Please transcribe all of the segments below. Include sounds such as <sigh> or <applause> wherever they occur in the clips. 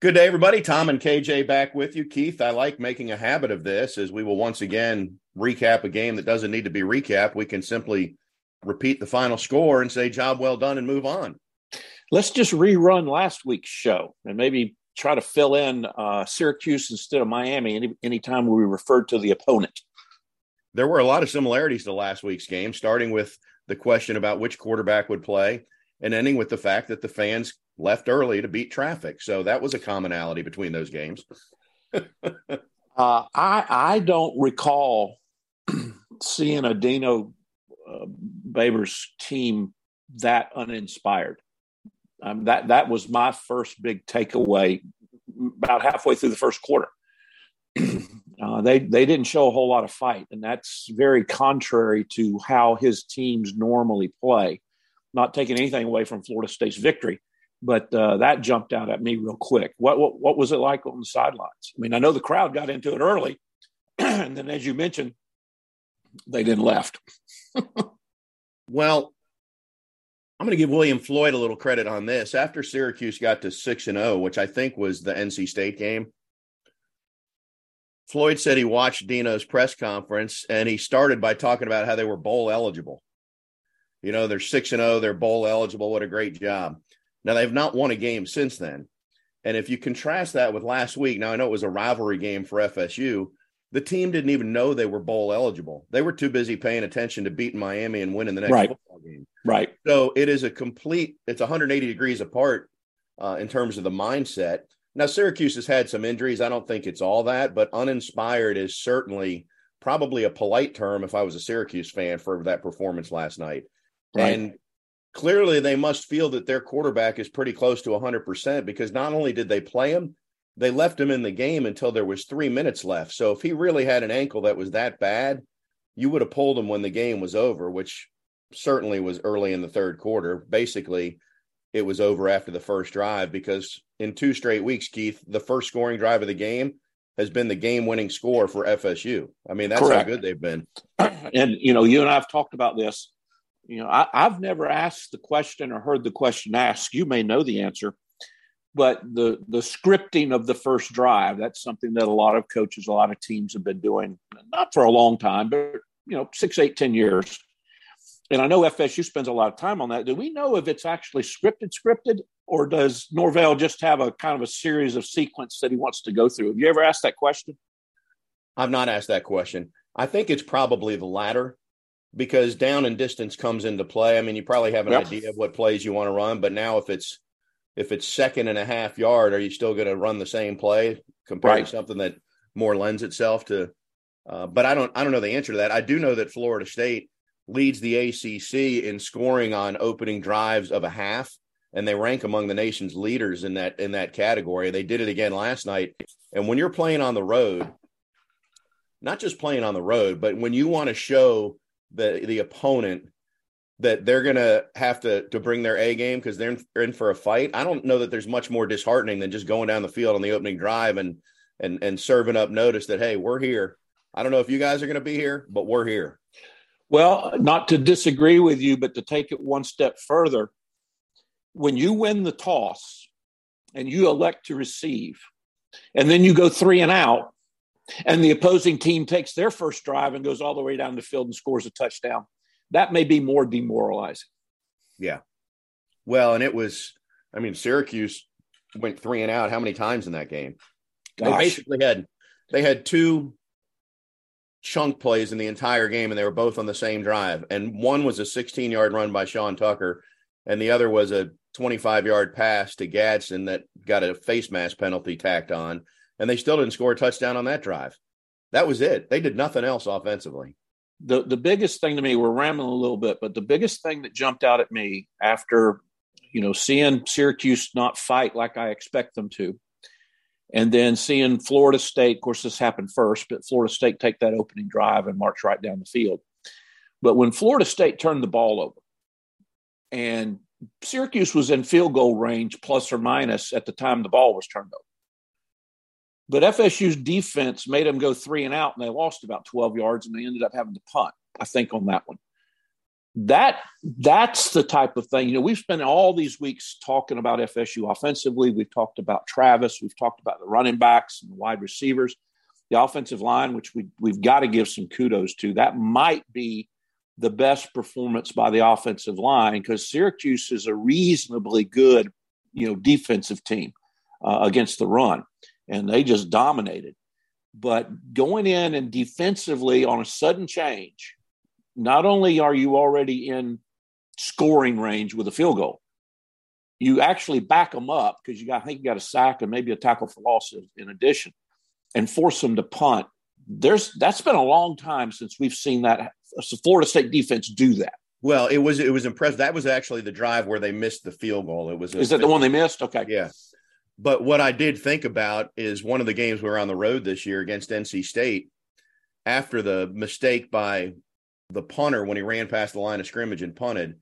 Good day, everybody. Tom and KJ back with you. Keith, I like making a habit of this as we will once again recap a game that doesn't need to be recapped. We can simply repeat the final score and say, job well done and move on. Let's just rerun last week's show and maybe try to fill in uh, Syracuse instead of Miami any anytime we referred to the opponent. There were a lot of similarities to last week's game, starting with the question about which quarterback would play and ending with the fact that the fans left early to beat traffic. So that was a commonality between those games. <laughs> uh, I I don't recall <clears throat> seeing a Dino uh, Babers team that uninspired. Um, that that was my first big takeaway. About halfway through the first quarter, <clears throat> uh, they they didn't show a whole lot of fight, and that's very contrary to how his teams normally play. Not taking anything away from Florida State's victory, but uh, that jumped out at me real quick. What, what what was it like on the sidelines? I mean, I know the crowd got into it early, <clears throat> and then as you mentioned, they didn't left. <laughs> well, I'm going to give William Floyd a little credit on this. After Syracuse got to six and zero, oh, which I think was the NC State game, Floyd said he watched Dino's press conference and he started by talking about how they were bowl eligible. You know, they're six and zero, oh, they're bowl eligible. What a great job! Now, they've not won a game since then. And if you contrast that with last week, now I know it was a rivalry game for FSU. The team didn't even know they were bowl eligible. They were too busy paying attention to beating Miami and winning the next right. football game. Right. So it is a complete, it's 180 degrees apart uh, in terms of the mindset. Now, Syracuse has had some injuries. I don't think it's all that, but uninspired is certainly probably a polite term if I was a Syracuse fan for that performance last night. Right. And clearly they must feel that their quarterback is pretty close to 100% because not only did they play him, they left him in the game until there was three minutes left. So if he really had an ankle that was that bad, you would have pulled him when the game was over, which certainly was early in the third quarter. Basically, it was over after the first drive because in two straight weeks, Keith, the first scoring drive of the game has been the game winning score for FSU. I mean, that's Correct. how good they've been. <clears throat> And, you know, you and I have talked about this you know, I, have never asked the question or heard the question asked. You may know the answer, but the the scripting of the first drive that's something that a lot of coaches, a lot of teams have been doing, not for a long time, but you know, six, eight, ten years. And I know FSU spends a lot of time on that. Do we know if it's actually scripted, scripted, or does Norvell just have a kind of a series of sequence that he wants to go through? Have you ever asked that question? I've not asked that question. I think it's probably the latter because down and distance comes into play. I mean, you probably have an yep. idea of what plays you want to run, but now if it's if it's second and a half yard, are you still going to run the same play compared right. to something that more lends itself to? Uh, but I don't I don't know the answer to that. I do know that Florida State leads the ACC in scoring on opening drives of a half, and they rank among the nation's leaders in that in that category. They did it again last night. And when you're playing on the road, not just playing on the road, but when you want to show the the opponent that they're going to have to to bring their A game because they're, in for a fight. I don't know that there's much more disheartening than just going down the field on the opening drive and and and serving up notice that hey, we're here. I don't know if you guys are going to be here, but we're here. Well, not to disagree with you, but to take it one step further, when you win the toss and you elect to receive, and then you go three and out, and the opposing team takes their first drive and goes all the way down the field and scores a touchdown, that may be more demoralizing. Yeah. Well, and it was, I mean, Syracuse went three and out how many times in that game? Gosh. They basically had they had two chunk plays in the entire game, and they were both on the same drive. And one was a 16 yard run by Sean Tucker, and the other was a 25 yard pass to Gadsden that got a face mask penalty tacked on and they still didn't score a touchdown on that drive. That was it. They did nothing else offensively. The the biggest thing to me, we're rambling a little bit, but the biggest thing that jumped out at me after, you know, seeing Syracuse not fight like I expect them to, and then seeing Florida State, of course, this happened first, but Florida State take that opening drive and march right down the field. But when Florida State turned the ball over, and Syracuse was in field goal range, plus or minus, at the time the ball was turned over. But FSU's defense made them go three and out, and they lost about 12 yards, and they ended up having to punt, I think, on that one. that that's the type of thing. You know, we've spent all these weeks talking about FSU offensively. We've talked about Travis. We've talked about the running backs and the wide receivers, the offensive line, which we we've got to give some kudos to. That might be the best performance by the offensive line because Syracuse is a reasonably good, you know, defensive team uh, against the run, and they just dominated. But going in and defensively on a sudden change, not only are you already in scoring range with a field goal, you actually back them up because you got, I think you got a sack and maybe a tackle for loss in addition, and force them to punt. There's that's been a long time since we've seen that Florida State defense do that. Well, it was it was impressive. That was actually the drive where they missed the field goal. It was. Is that the one they missed? Okay. Yeah. But what I did think about is one of the games we were on the road this year against NC State. After the mistake by the punter when he ran past the line of scrimmage and punted,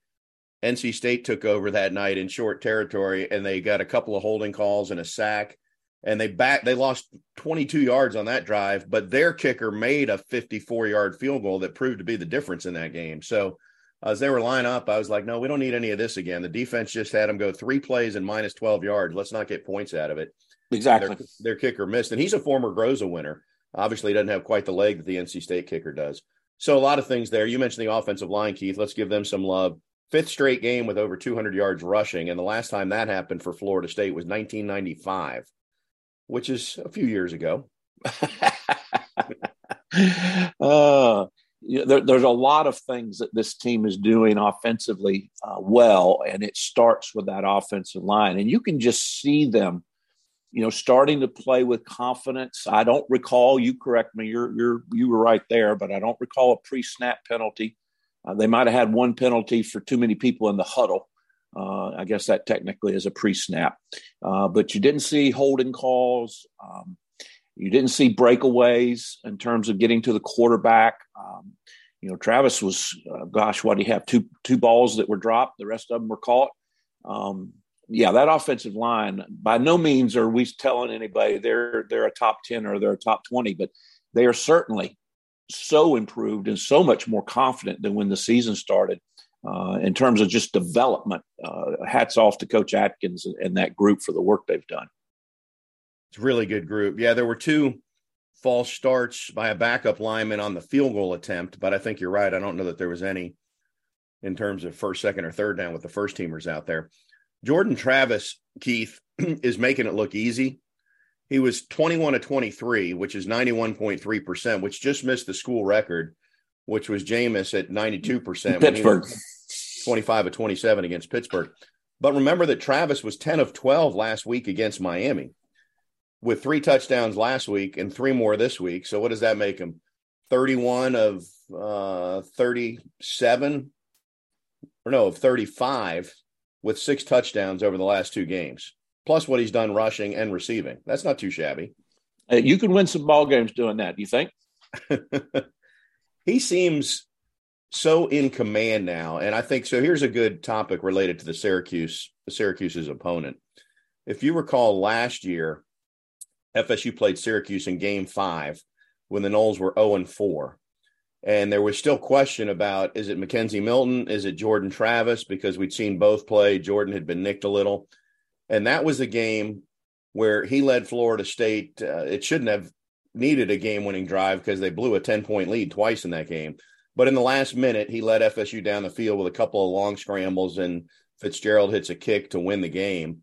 NC State took over that night in short territory and they got a couple of holding calls and a sack and they back they lost 22 yards on that drive but their kicker made a 54 yard field goal that proved to be the difference in that game so as they were line up i was like no we don't need any of this again. The defense just had them go three plays and minus 12 yards. Let's not get points out of it. Exactly. their, their kicker missed and he's a former groza winner. Obviously he doesn't have quite the leg that the nc state kicker does. So a lot of things there. You mentioned the offensive line keith. Let's give them some love. Fifth straight game with over 200 yards rushing and the last time that happened for florida state was 1995 which is a few years ago. <laughs> uh, there, there's a lot of things that this team is doing offensively uh, well, and it starts with that offensive line. And you can just see them, you know, starting to play with confidence. I don't recall. You correct me. You're you're you were right there, but I don't recall a pre-snap penalty. Uh, they might have had one penalty for too many people in the huddle. Uh, I guess that technically is a pre snap. Uh, but you didn't see holding calls. Um, you didn't see breakaways in terms of getting to the quarterback. Um, you know, Travis was, uh, gosh, what do you have? Two two balls that were dropped. The rest of them were caught. Um, yeah, that offensive line. By no means are we telling anybody they're they're a top ten or they're a top twenty, but they are certainly so improved and so much more confident than when the season started uh, in terms of just development. Uh, hats off to Coach Atkins and that group for the work they've done. It's a really good group. Yeah, there were two false starts by a backup lineman on the field goal attempt, but I think you're right. I don't know that there was any in terms of first, second, or third down with the first teamers out there. Jordan Travis, Keith, <clears throat> is making it look easy. He was 21 to 23, which is 91.3%, which just missed the school record which was Jameis at 92%. Pittsburgh. 25 of 27 against Pittsburgh. But remember that Travis was 10 of 12 last week against Miami with three touchdowns last week and three more this week. So what does that make him? 31 of uh, 37 or no, of 35 with six touchdowns over the last two games, plus what he's done rushing and receiving. That's not too shabby. you can win some ball games doing that. Do you think? <laughs> he seems so in command now. And I think so. Here's a good topic related to the Syracuse, the Syracuse's opponent. If you recall last year, FSU played Syracuse in game five when the Noles were 0 and 4. And there was still question about is it McKenzie Milton? Is it Jordan Travis? Because we'd seen both play. Jordan had been nicked a little. And that was a game where he led Florida State. Uh, it shouldn't have needed a game winning drive because they blew a 10 point lead twice in that game. But in the last minute, he led FSU down the field with a couple of long scrambles, and Fitzgerald hits a kick to win the game.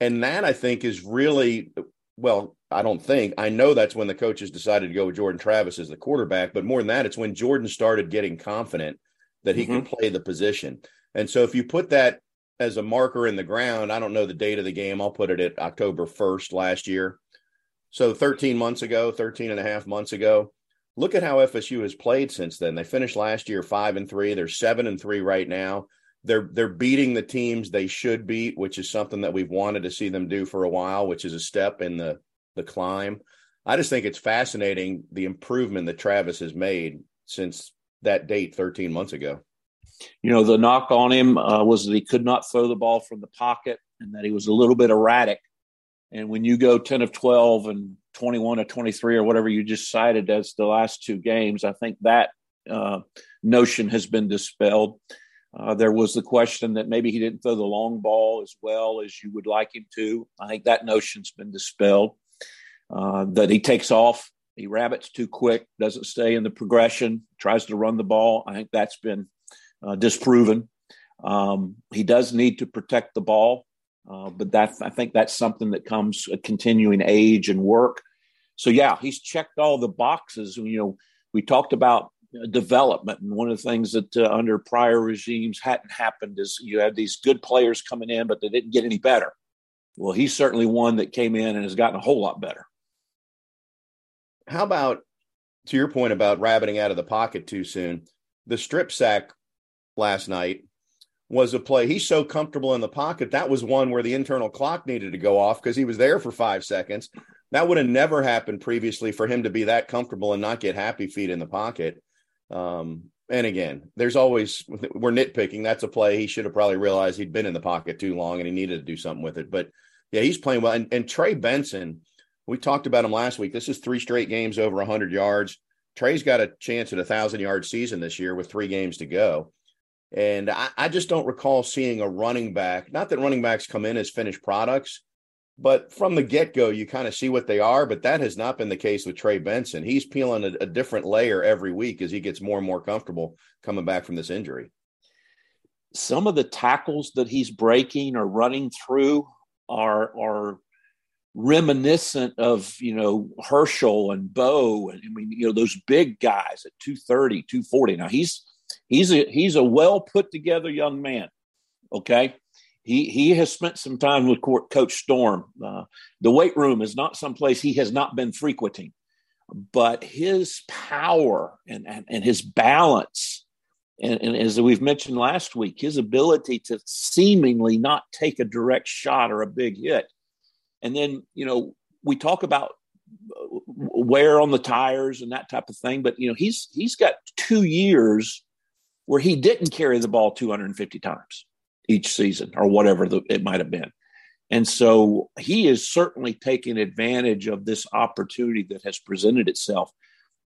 And that I think is really well, I don't think I know that's when the coaches decided to go with Jordan Travis as the quarterback, but more than that, it's when Jordan started getting confident that he mm-hmm. could play the position. And so if you put that as a marker in the ground, I don't know the date of the game. I'll put it at October 1st last year. So 13 months ago, 13 and a half months ago, look at how FSU has played since then. They finished last year five and three. They're seven and three right now. They're they're beating the teams they should beat, which is something that we've wanted to see them do for a while, which is a step in the the climb. I just think it's fascinating the improvement that Travis has made since that date 13 months ago. You know, the knock on him uh, was that he could not throw the ball from the pocket and that he was a little bit erratic and when you go 10 of 12 and 21 of 23 or whatever you just cited as the last two games, I think that uh, notion has been dispelled. Uh, there was the question that maybe he didn't throw the long ball as well as you would like him to. I think that notion's been dispelled. Uh, that he takes off, he rabbits too quick, doesn't stay in the progression, tries to run the ball. I think that's been uh, disproven. Um, he does need to protect the ball, uh, but that I think that's something that comes a continuing age and work. So yeah, he's checked all the boxes. You know, we talked about development. And one of the things that uh, under prior regimes hadn't happened is you had these good players coming in, but they didn't get any better. Well, he's certainly one that came in and has gotten a whole lot better. How about to your point about rabbiting out of the pocket too soon? The strip sack last night was a play. He's so comfortable in the pocket. That was one where the internal clock needed to go off because he was there for five seconds. That would have never happened previously for him to be that comfortable and not get happy feet in the pocket. Um, and again, there's always we're nitpicking. That's a play he should have probably realized he'd been in the pocket too long and he needed to do something with it. But yeah, he's playing well. And, and Trey Benson, we talked about him last week. This is three straight games over 100 yards. Trey's got a chance at a thousand yard season this year with three games to go. And I, I just don't recall seeing a running back. Not that running backs come in as finished products, but from the get go, you kind of see what they are. But that has not been the case with Trey Benson. He's peeling a, a, different layer every week as he gets more and more comfortable coming back from this injury. Some of the tackles that he's breaking or running through are are reminiscent of you know Herschel and Bo and I mean you know those big guys at 230 240 now he's he's a he's a well put together young man okay he he has spent some time with Coach Storm. Uh, the weight room is not someplace he has not been frequenting, but his power and and, and his balance, and, and as we've mentioned last week, his ability to seemingly not take a direct shot or a big hit, and then you know we talk about uh, wear on the tires and that type of thing, but you know he's he's got two years where he didn't carry the ball 250 times each season or whatever the, it might have been. And so he is certainly taking advantage of this opportunity that has presented itself.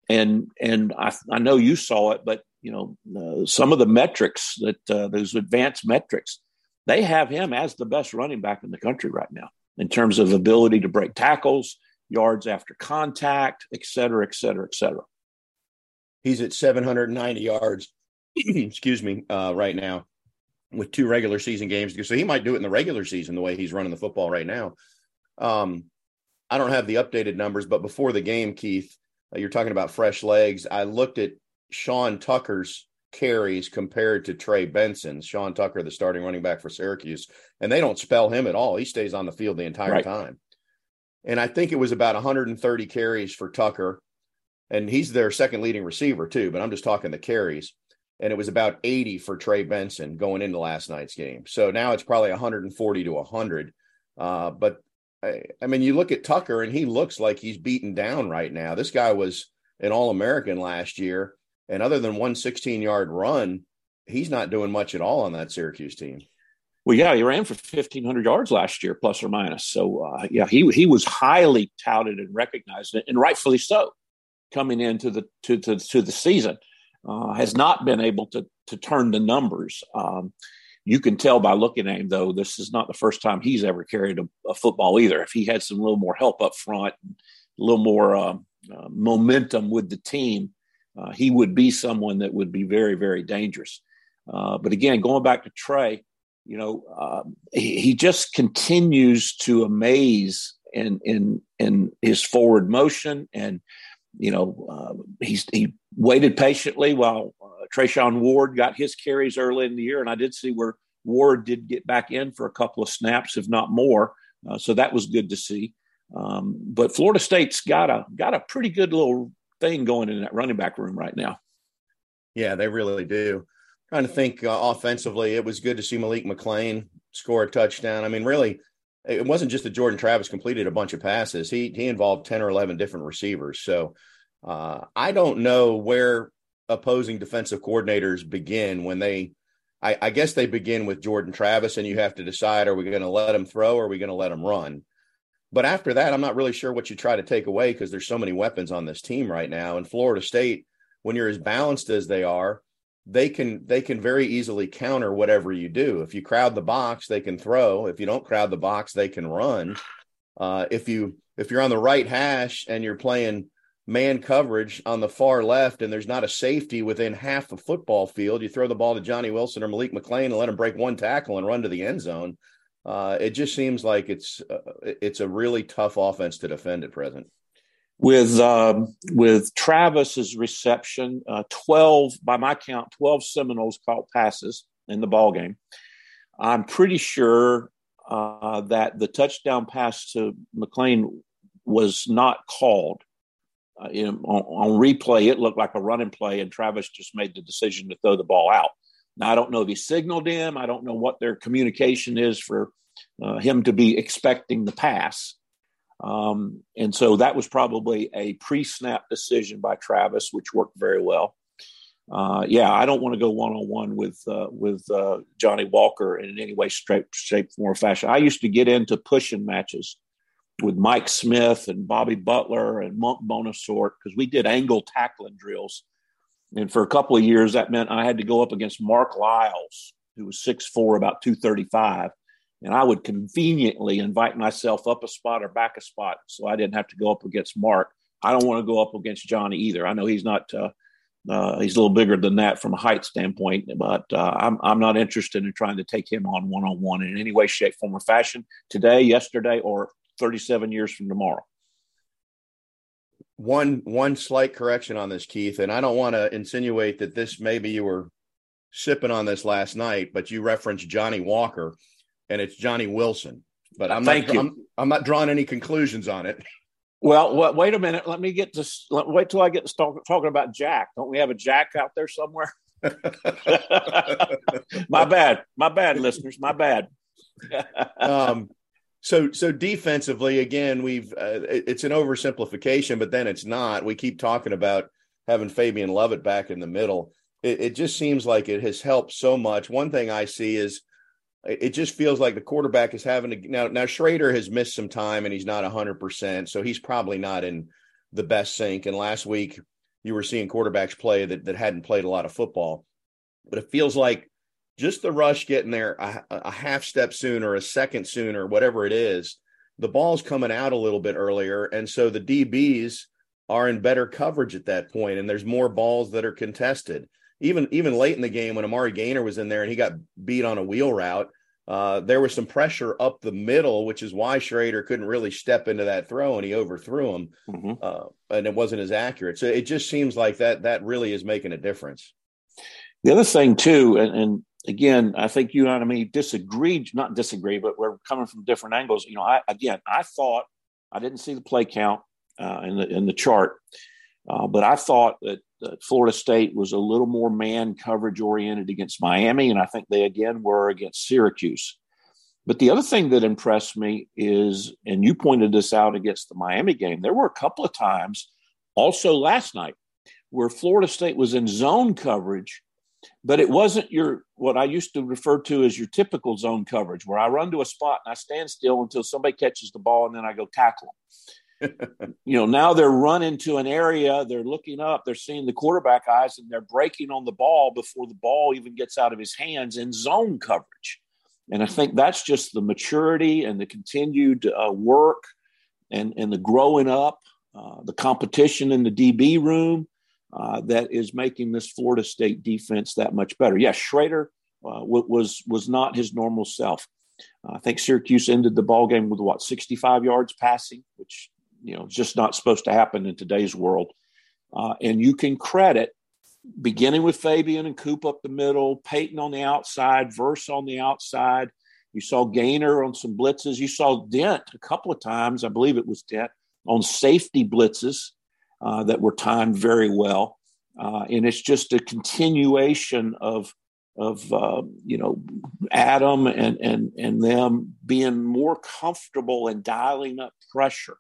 And and I, I know you saw it, but you know uh, some of the metrics that uh, those advanced metrics, they have him as the best running back in the country right now in terms of ability to break tackles, yards after contact, et cetera, et cetera, et cetera. He's at 790 yards, <clears throat> excuse me, uh, right now with two regular season games. So he might do it in the regular season the way he's running the football right now. Um, I don't have the updated numbers, but before the game, Keith, uh, you're talking about fresh legs. I looked at Sean Tucker's carries compared to Trey Benson's. Sean Tucker, the starting running back for Syracuse, and they don't spell him at all. He stays on the field the entire right. time. And I think it was about 130 carries for Tucker, and he's their second leading receiver too. But I'm just talking the carries and it was about 80 for Trey Benson going into last night's game. So now it's probably 140 to 100. Uh, but I, I, mean, you look at Tucker and he looks like he's beaten down right now. This guy was an All American last year, and other than one 16 yard run, he's not doing much at all on that Syracuse team. Well, yeah, he ran for 1,500 yards last year, plus or minus. So, uh, yeah, he he was highly touted and recognized, and rightfully so, coming into the to, to, to the season uh, has not been able to to turn the numbers. Um, you can tell by looking at him, though, this is not the first time he's ever carried a, a football either. If he had some little more help up front, a little more uh, uh, momentum with the team, uh, he would be someone that would be very, very dangerous. Uh, but again, going back to Trey, you know, um, he, he, just continues to amaze in in in his forward motion and you know, uh, he's he waited patiently while uh, Treshaun Ward got his carries early in the year, and I did see where Ward did get back in for a couple of snaps, if not more. Uh, so that was good to see. Um, but Florida State's got a got a pretty good little thing going in that running back room right now. Yeah, they really do. Trying to think uh, offensively, it was good to see Malik McClain score a touchdown. I mean, really, it wasn't just that Jordan Travis completed a bunch of passes. He he involved 10 or 11 different receivers. So uh, I don't know where opposing defensive coordinators begin when they I, I, guess they begin with Jordan Travis and you have to decide are we going to let him throw or are we going to let him run? But after that, I'm not really sure what you try to take away because there's so many weapons on this team right now. And Florida State, when you're as balanced as they are, they can they can very easily counter whatever you do. If you crowd the box, they can throw. If you don't crowd the box, they can run. Uh, if you if you're on the right hash and you're playing man coverage on the far left and there's not a safety within half the football field, you throw the ball to Johnny Wilson or Malik McClain and let him break one tackle and run to the end zone. Uh, it just seems like it's uh, it's a really tough offense to defend at present with um, with Travis's reception, uh, twelve by my count, twelve Seminoles caught passes in the ball game. I'm pretty sure uh, that the touchdown pass to McClain was not called. Uh, in, on, on, replay, it looked like a running play, and Travis just made the decision to throw the ball out. Now, I don't know if he signaled him. I don't know what their communication is for uh, him to be expecting the pass. Um, and so that was probably a pre snap decision by Travis, which worked very well. Uh, yeah, I don't want to go one on one with uh, with uh, Johnny Walker in any way, shape, shape, form, or fashion. I used to get into pushing matches with Mike Smith and Bobby Butler and Monk Bonasorte because we did angle tackling drills. And for a couple of years, that meant I had to go up against Mark Lyles, who was 6'4, about 235 and I would conveniently invite myself up a spot or back a spot so I didn't have to go up against Mark. I don't want to go up against Johnny either. I know he's not. Uh, uh, he's a little bigger than that from a height standpoint, but uh, I'm I'm not interested in trying to take him on one on one in any way, shape, form, or fashion today, yesterday, or 37 years from tomorrow. One one slight correction on this, Keith, and I don't want to insinuate that this maybe you were sipping on this last night, but you referenced Johnny Walker and it's Johnny Wilson. But I'm Thank not. You. I'm, I'm not drawing any conclusions on it. Well, wait a minute. Let me get to let, wait till I get to talk, talking about Jack. Don't we have a Jack out there somewhere? <laughs> my bad. My bad, listeners. My bad. <laughs> um, so so defensively, again, we've uh, it's an oversimplification, but then it's not. We keep talking about having Fabian Lovett back in the middle. It, it just seems like it has helped so much. One thing I see is it just feels like the quarterback is having to now now Shrader has missed some time and he's not 100% so he's probably not in the best sync. And last week you were seeing quarterbacks play that that hadn't played a lot of football. But it feels like just the rush getting there a, a half step sooner a second sooner whatever it is the ball's coming out a little bit earlier. And so the DBs are in better coverage at that point and there's more balls that are contested. Even even late in the game when Amari Gainer was in there and he got beat on a wheel route, uh, there was some pressure up the middle, which is why Shrader couldn't really step into that throw and he overthrew him, mm-hmm. uh, and it wasn't as accurate. So it just seems like that that really is making a difference. The other thing too, and, and again, I think you and me disagreed, not disagree, but we're coming from different angles. You know, I again, I thought I didn't see the play count uh, in the in the chart, uh, but I thought that Florida State was a little more man coverage oriented against Miami, and I think they again were against Syracuse. But the other thing that impressed me is, and you pointed this out against the Miami game, there were a couple of times, also last night, where Florida State was in zone coverage, but it wasn't your what I used to refer to as your typical zone coverage, where I run to a spot and I stand still until somebody catches the ball and then I go tackle them you know, now they're running to an area, they're looking up, they're seeing the quarterback eyes, and they're breaking on the ball before the ball even gets out of his hands in zone coverage. And I think that's just the maturity and the continued uh, work and, and the growing up, uh, the competition in the DB room uh, that is making this Florida State defense that much better. Yes, Shrader uh, was was not his normal self. I think Syracuse ended the ball game with what 65 yards passing, which you know, just not supposed to happen in today's world. Uh, and you can credit beginning with Fabian and Coop up the middle, Peyton on the outside, Verse on the outside. You saw Gainer on some blitzes. You saw Dent a couple of times, I believe it was Dent, on safety blitzes uh, that were timed very well. Uh, and it's just a continuation of of uh, you know Adam and and and them being more comfortable and dialing up pressure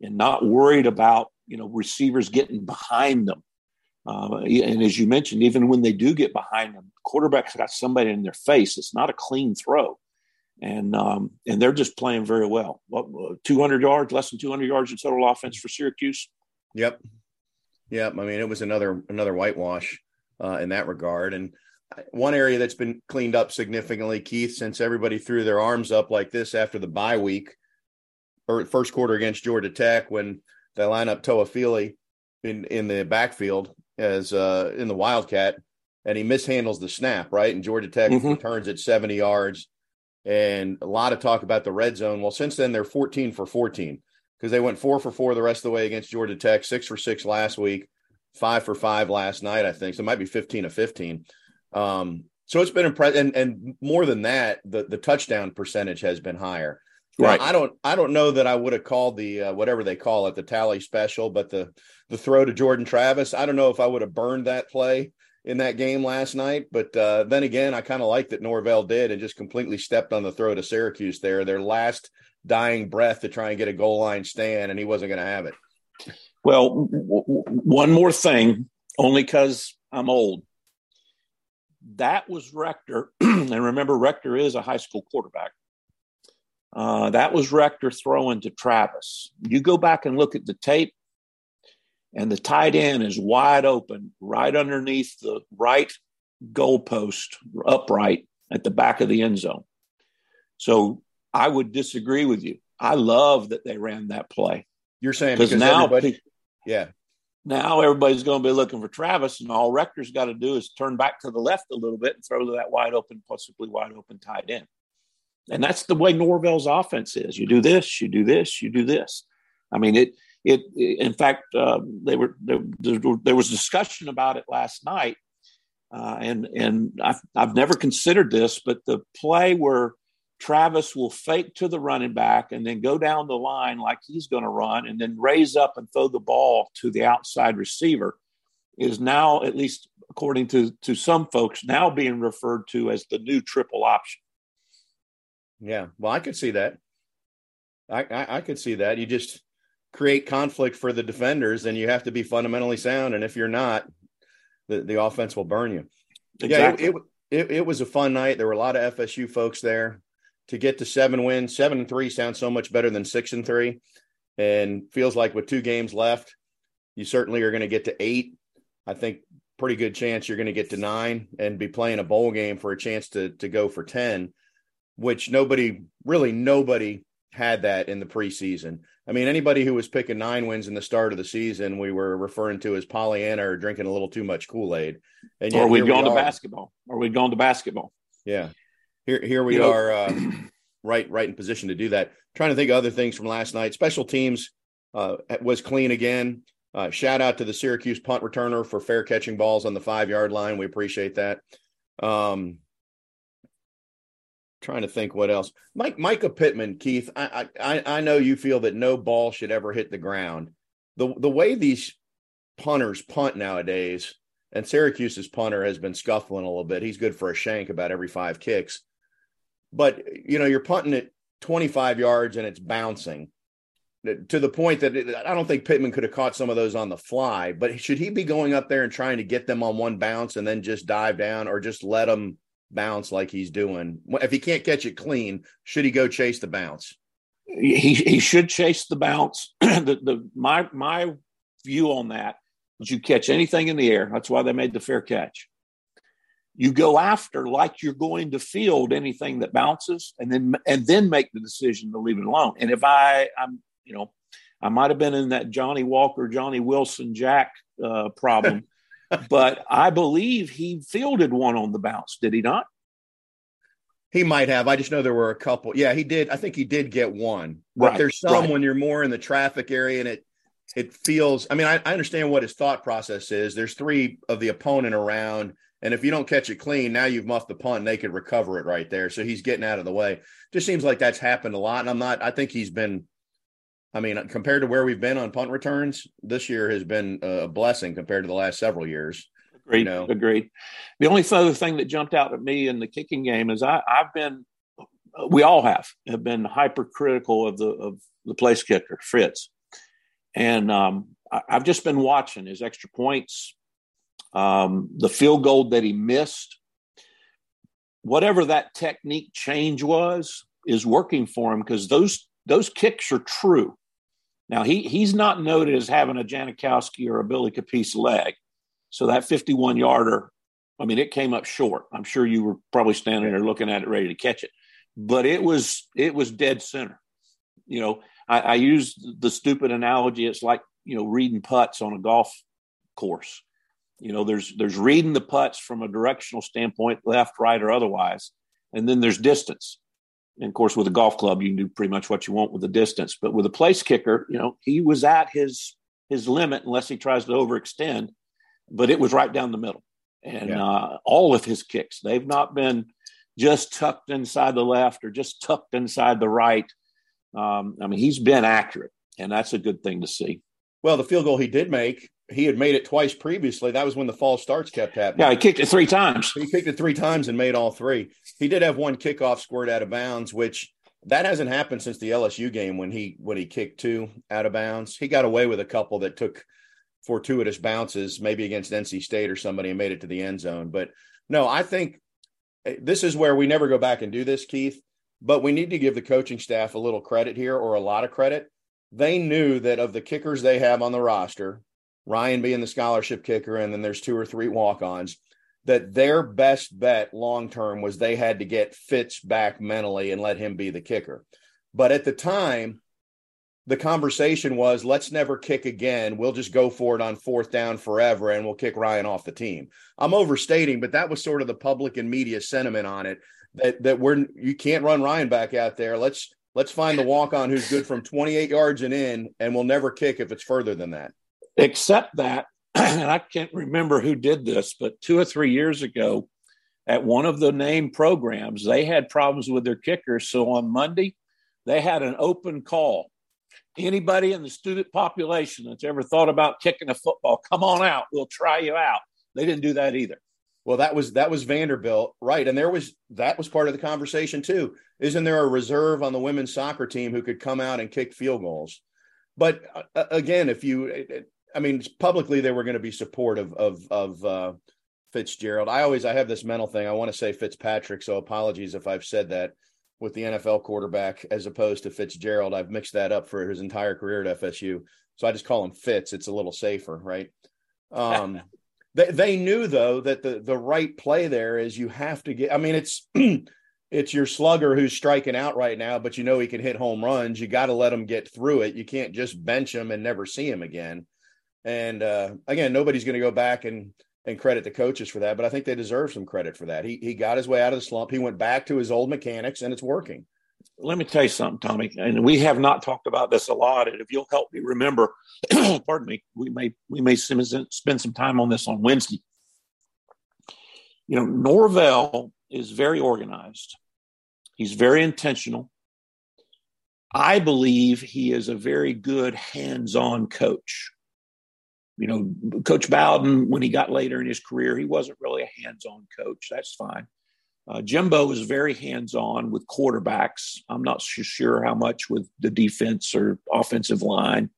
and not worried about you know receivers getting behind them. Uh, and as you mentioned, even when they do get behind them, quarterbacks got somebody in their face. It's not a clean throw, and um, and they're just playing very well. What, 200 yards, less than 200 yards in total offense for Syracuse. Yep, yep. I mean, it was another another whitewash uh, in that regard. And one area that's been cleaned up significantly, Keith, since everybody threw their arms up like this after the bye week or first quarter against Georgia Tech when they line up Toafili in in the backfield as uh, in the Wildcat, and he mishandles the snap right, and Georgia Tech mm-hmm. returns at seventy yards, and a lot of talk about the red zone. Well, since then they're fourteen for fourteen because they went four for four the rest of the way against Georgia Tech, six for six last week, five for five last night, I think. So it might be fifteen of fifteen. Um, so it's been impressive, and, and more than that, the the touchdown percentage has been higher. Right. Now, I don't I don't know that I would have called the uh, whatever they call it the tally special, but the the throw to Jordan Travis. I don't know if I would have burned that play in that game last night, but uh, then again, I kind of like that Norvell did and just completely stepped on the throw to Syracuse there, their last dying breath to try and get a goal line stand, and he wasn't going to have it. Well, w- w- one more thing, only because I'm old that was Rector. <clears throat> and remember, Rector is a high school quarterback. Uh, that was Rector throwing to Travis. You go back and look at the tape, and the tight end is wide open right underneath the right goalpost, upright at the back of the end zone. So I would disagree with you. I love that they ran that play. You're saying because now, yeah, now everybody's going to be looking for Travis, and all Rector's got to do is turn back to the left a little bit and throw to that wide open, possibly wide open tight end. And that's the way Norvell's offense is. You do this, you do this, you do this. I mean, it. It. In fact, uh, they were there, there, was discussion about it last night, uh, and and I've I've never considered this, but the play where Travis will fake to the running back and then go down the line like he's going to run and then raise up and throw the ball to the outside receiver is now, at least according to, to some folks, now being referred to as the new triple option. Yeah. Well, I could see that. I, I, I could see that. You just create conflict for the defenders and you have to be fundamentally sound. And if you're not, the, the offense will burn you. Exactly. Yeah, it, it, it, it was a fun night. There were a lot of FSU folks there to get to seven wins. Seven and three sounds so much better than six and three, and feels like with two games left, you certainly are going to get to eight. I think pretty good chance you're going to get to nine and be playing a bowl game for a chance to to go for ten, which nobody really nobody had that in the preseason. I mean, anybody who was picking nine wins in the start of the season, we were referring to as Pollyanna or drinking a little too much Kool Aid. And or we'd gone we to basketball, or we'd gone to basketball. Yeah, here here we you are uh, <clears throat> right right in position to do that. Trying to think of other things from last night. Special teams uh, was clean again. Uh, shout out to the syracuse punt returner for fair catching balls on the five yard line. We appreciate that. Um, trying to think what else mike Mycah pittman keith I, I i know you feel that no ball should ever hit the ground the the way these punters punt nowadays and Syracuse's punter has been scuffling a little bit. He's good for a shank about every five kicks. But you know, you're punting it 25 yards and it's bouncing to the point that it, I don't think Pittman could have caught some of those on the fly. But should he be going up there and trying to get them on one bounce and then just dive down, or just let them bounce like he's doing? If he can't catch it clean, should he go chase the bounce? He he should chase the bounce. <clears throat> the, the my my view on that is you catch anything in the air. That's why they made the fair catch you go after like you're going to field anything that bounces and then and then make the decision to leave it alone and if i i'm you know i might have been in that johnny walker johnny wilson jack uh, problem <laughs> but i believe he fielded one on the bounce did he not he might have i just know there were a couple yeah he did i think he did get one but right, there's some right. when you're more in the traffic area and it it feels i mean I, I understand what his thought process is there's three of the opponent around and if you don't catch it clean, now you've muffed the punt and they could recover it right there. So he's getting out of the way. Just seems like that's happened a lot. And I'm not, I think he's been, I mean, compared to where we've been on punt returns, this year has been a blessing compared to the last several years. Agreed. You know? Agreed. The only other thing that jumped out at me in the kicking game is I, I've been, we all have, have been hypercritical of the of the place kicker, Fritz. And um, I, I've just been watching his extra points, um, the field goal that he missed, whatever that technique change was, is working for him because those those kicks are true. Now he he's not noted as having a Janikowski or a Billy Capece leg, So that 51 yarder, I mean, it came up short. I'm sure you were probably standing there looking at it, ready to catch it, but it was it was dead center. You know, I, I use the stupid analogy. It's like you know reading putts on a golf course. You know, there's there's reading the putts from a directional standpoint, left, right, or otherwise, and then there's distance. And of course, with a golf club, you can do pretty much what you want with the distance. But with a place kicker, you know, he was at his his limit unless he tries to overextend. But it was right down the middle, and yeah. uh, all of his kicks they've not been just tucked inside the left or just tucked inside the right. Um, I mean, he's been accurate, and that's a good thing to see. Well, the field goal he did make, he had made it twice previously. That was when the false starts kept happening. Yeah, he kicked it three times. He kicked it three times and made all three. He did have one kickoff squirt out of bounds, which that hasn't happened since the LSU game when he when he kicked two out of bounds. He got away with a couple that took fortuitous bounces, maybe against NC State or somebody, and made it to the end zone. But no, I think eh, this is where we never go back and do this, Keith. But we need to give the coaching staff a little credit here, or a lot of credit. They knew that of the kickers they have on the roster, Ryan being the scholarship kicker, and then there's two or three walk-ons that their best bet long term was they had to get Fitz back mentally and let him be the kicker. But at the time, the conversation was let's never kick again. We'll just go for it on fourth down forever and we'll kick Ryan off the team. I'm overstating, but that was sort of the public and media sentiment on it that that we're you can't run Ryan back out there. Let's let's find the walk on who's good from 28 yards and in and we'll never kick if it's further than that. Except that <clears throat> and I can't remember who did this, but two or three years ago at one of the name programs, they had problems with their kickers. So on Monday, they had an open call. Anybody in the student population that's ever thought about kicking a football, come on out. We'll try you out. They didn't do that either. Well, that was that was Vanderbilt, right? And there was that was part of the conversation too. Isn't there a reserve on the women's soccer team who could come out and kick field goals? But uh, again, if you I mean, publicly they were going to be supportive of of uh, Fitzgerald. I always I have this mental thing. I want to say Fitzpatrick, so apologies if I've said that with the NFL quarterback as opposed to Fitzgerald. I've mixed that up for his entire career at FSU, so I just call him Fitz. It's a little safer, right? Um, <laughs> they they knew though that the the right play there is you have to get. I mean, it's. <clears throat> it's your slugger who's striking out right now, but you know he can hit home runs. You got to let him get through it. You can't just bench him and never see him again. And uh, again, nobody's going to go back and and credit the coaches for that, but I think they deserve some credit for that. He he got his way out of the slump. He went back to his old mechanics, and it's working. Let me tell you something, Tommy, and we have not talked about this a lot. And if you'll help me remember, <clears throat> pardon me, we may we may spend some time on this on Wednesday. You know, Norvell is very organized. He's very intentional. I believe he is a very good hands-on coach you know, Coach Bowden, when he got later in his career, he wasn't really a hands on coach. That's fine. Uh, Jimbo is very hands on with quarterbacks. I'm not sure how much with the defense or offensive line,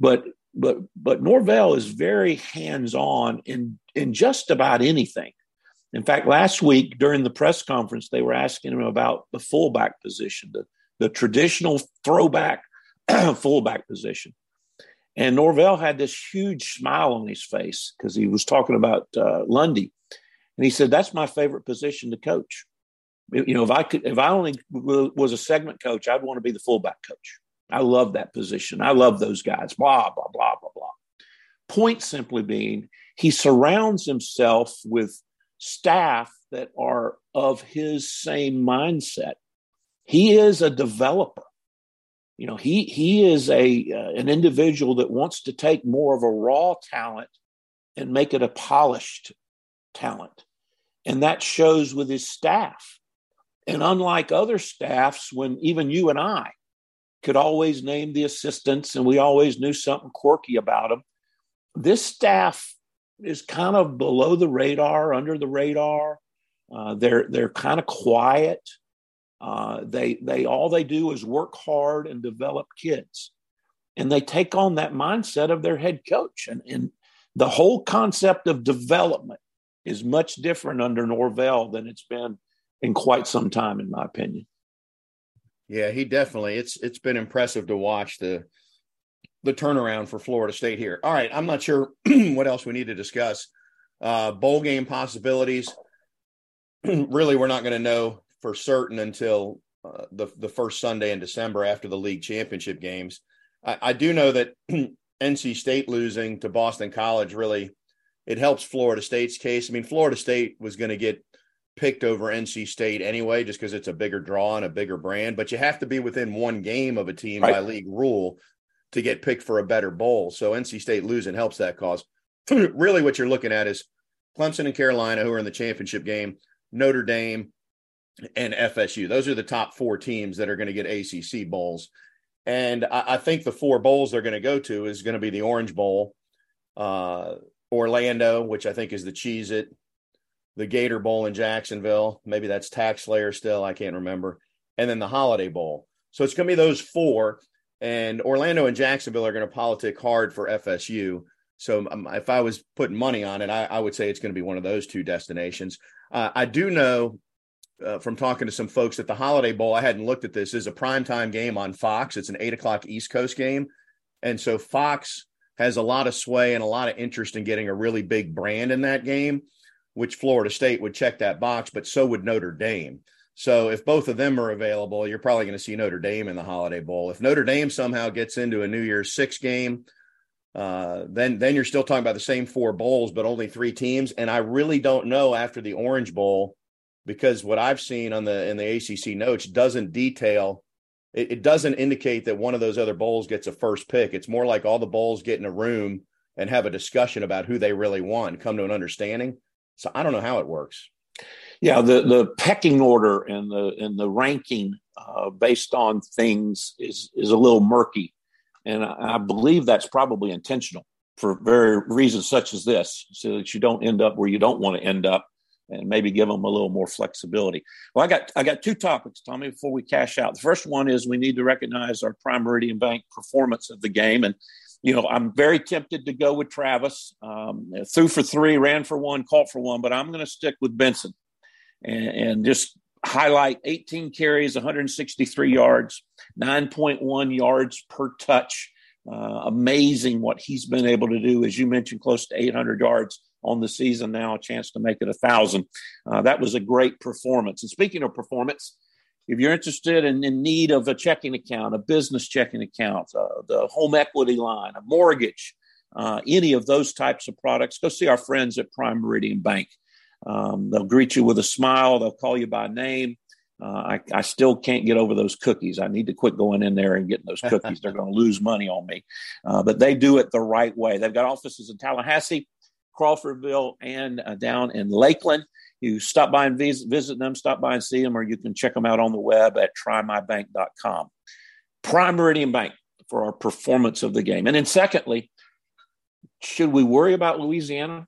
but but but Norvell is very hands on in in just about anything. In fact, last week during the press conference, they were asking him about the fullback position, the the traditional throwback <clears throat> fullback position. And Norvell had this huge smile on his face because he was talking about uh, Lundy, and he said, "That's my favorite position to coach. You know, if I could, if I only was a segment coach, I'd want to be the fullback coach. I love that position. I love those guys. Blah blah blah blah blah. Point simply being, he surrounds himself with staff that are of his same mindset. He is a developer you know he he is a uh, an individual that wants to take more of a raw talent and make it a polished talent. And that shows with his staff. And unlike other staffs when even you and i could always name the assistants and we always knew something quirky about them this staff is kind of below the radar under the radar. Uh, they're they're kind of quiet uh, they they all they do is work hard and develop kids, and they take on that mindset of their head coach. And, and the whole concept of development is much different under Norvell than it's been in quite some time, in my opinion. Yeah, he definitely. It's it's been impressive to watch the the turnaround for Florida State here. All right, I'm not sure <clears throat> what else we need to discuss. Uh, bowl game possibilities. <clears throat> really, we're not going to know for certain until uh, the the first Sunday in December after the league championship games. I, I do know that <clears throat> NC State losing to Boston College really it helps Florida State's case. I mean, Florida State was going to get picked over NC State anyway, just because it's a bigger draw and a bigger brand. But you have to be within one game of a team right. by league rule to get picked for a better bowl. So NC State losing helps that cause. <clears throat> really, what you're looking at is Clemson and Carolina, who are in the championship game, Notre Dame, and FSU. Those are the top four teams that are going to get ACC bowls. And I, I think the four bowls they're going to go to is going to be the Orange Bowl, uh, Orlando, which I think is the Cheez It, the Gator Bowl in Jacksonville. Maybe that's TaxSlayer still. I can't remember. And then the Holiday Bowl. So it's going to be those four. And Orlando and Jacksonville are going to politic hard for FSU. So um, if I was putting money on it, I, I, would say it's going to be one of those two destinations. Uh, I do know uh, from talking to some folks at the Holiday Bowl, I hadn't looked at this, is a primetime game on Fox. It's an eight o'clock East Coast game. And so Fox has a lot of sway and a lot of interest in getting a really big brand in that game, which Florida State would check that box, but so would Notre Dame. So if both of them are available, you're probably going to see Notre Dame in the Holiday Bowl. If Notre Dame somehow gets into a New Year's Six game, uh, then then you're still talking about the same four bowls, but only three teams. And I really don't know after the Orange Bowl because what I've seen on the in the ACC notes doesn't detail it, it doesn't indicate that one of those other bowls gets a first pick. It's more like all the bowls get in a room and have a discussion about who they really want, come to an understanding. So I don't know how it works. Yeah, the the pecking order and the and the ranking uh, based on things is is a little murky, and I, I believe that's probably intentional for very reasons such as this, so that you don't end up where you don't want to end up and maybe give them a little more flexibility. Well, I got I got two topics, Tommy, before we cash out. The first one is we need to recognize our Prime Meridian Bank performance of the game, and you know I'm very tempted to go with Travis. Um, threw for three, ran for one, caught for one, but I'm going to stick with Benson and, and just highlight 18 carries, 163 yards, 9.1 yards per touch. Uh, amazing what he's been able to do, as you mentioned, close to 800 yards on the season now, a chance to make it a thousand. Uh, that was a great performance. And speaking of performance, if you're interested and in, in need of a checking account, a business checking account, uh, the home equity line, a mortgage, uh, any of those types of products, go see our friends at Prime Meridian Bank. Um, they'll greet you with a smile. They'll call you by name. Uh, I, I, still can't get over those cookies. I need to quit going in there and getting those cookies. They're <laughs> going to lose money on me. Uh, but they do it the right way. They've got offices in Tallahassee, Crawfordville, and uh, down in Lakeland. You stop by and visit, visit them, stop by and see them, or you can check them out on the web at trymybank.com. Prime Meridian Bank for our performance of the game. And then, secondly, should we worry about Louisiana?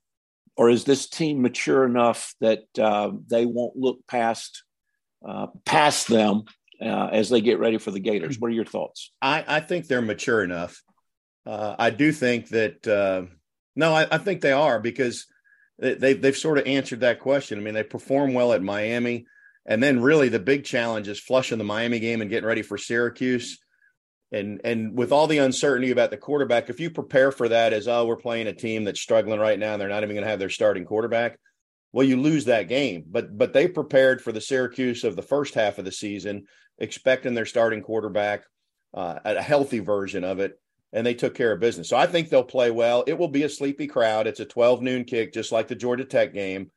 Or is this team mature enough that uh, they won't look past uh, past them uh, as they get ready for the Gators? What are your thoughts? I, I think they're mature enough. Uh, I do think that uh, no, I, I think they are because they, they've sort of answered that question. I mean, they perform well at Miami, and then really the big challenge is flushing the Miami game and getting ready for Syracuse. And and with all the uncertainty about the quarterback, if you prepare for that as oh we're playing a team that's struggling right now and they're not even going to have their starting quarterback, well you lose that game. But but they prepared for the Syracuse of the first half of the season, expecting their starting quarterback, uh, a healthy version of it, and they took care of business. So I think they'll play well. It will be a sleepy crowd. It's a 12 noon kick, just like the Georgia Tech game.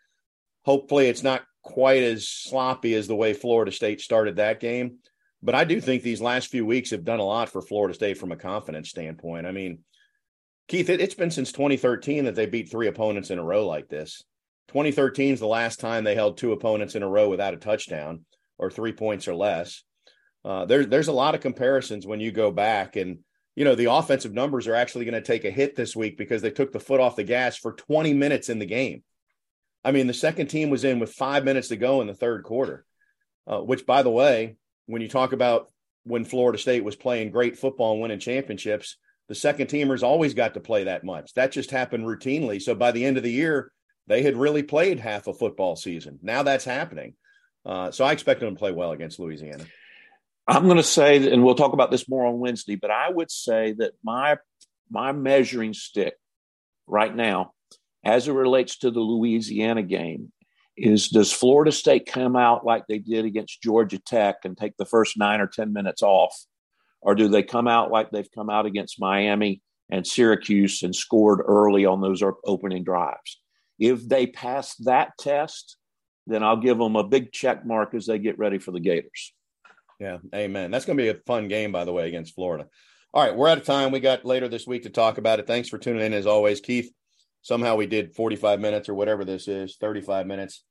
Hopefully, it's not quite as sloppy as the way Florida State started that game. But I do think these last few weeks have done a lot for Florida State from a confidence standpoint. I mean, Keith, it, has been since 2013 that they beat three opponents in a row like this. 2013 is the last time they held two opponents in a row without a touchdown or three points or less. Uh, there, there's a lot of comparisons when you go back and – you know, the offensive numbers are actually going to take a hit this week because they took the foot off the gas for 20 minutes in the game. I mean, the second team was in with five minutes to go in the third quarter, uh, which, by the way, when you talk about when Florida State was playing great football and winning championships, the second teamers always got to play that much. That just happened routinely. So by the end of the year, they had really played half a football season. Now that's happening. Uh, so I expect them to play well against Louisiana. I'm going to say, and we'll talk about this more on Wednesday, but I would say that my my measuring stick right now, as it relates to the Louisiana game, is does Florida State come out like they did against Georgia Tech and take the first nine or 10 minutes off? Or do they come out like they've come out against Miami and Syracuse and scored early on those opening drives? If they pass that test, then I'll give them a big check mark as they get ready for the Gators. Yeah, amen. That's going to be a fun game, by the way, against Florida. All right, we're out of time. We got later this week to talk about it. Thanks for tuning in as always, Keith. Somehow we did 45 minutes or whatever this is, 35 minutes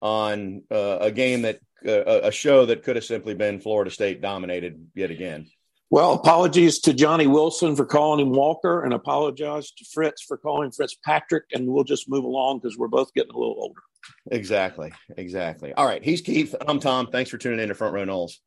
on uh, a game that uh, a show that could have simply been Florida State dominated yet again. Well, apologies to Johnny Wilson for calling him Walker, and apologize to Fritz for calling Fritz Patrick, and we'll just move along because we're both getting a little older. Exactly, exactly. All right, he's Keith. I'm Tom. Thanks for tuning in to Front Row Noles.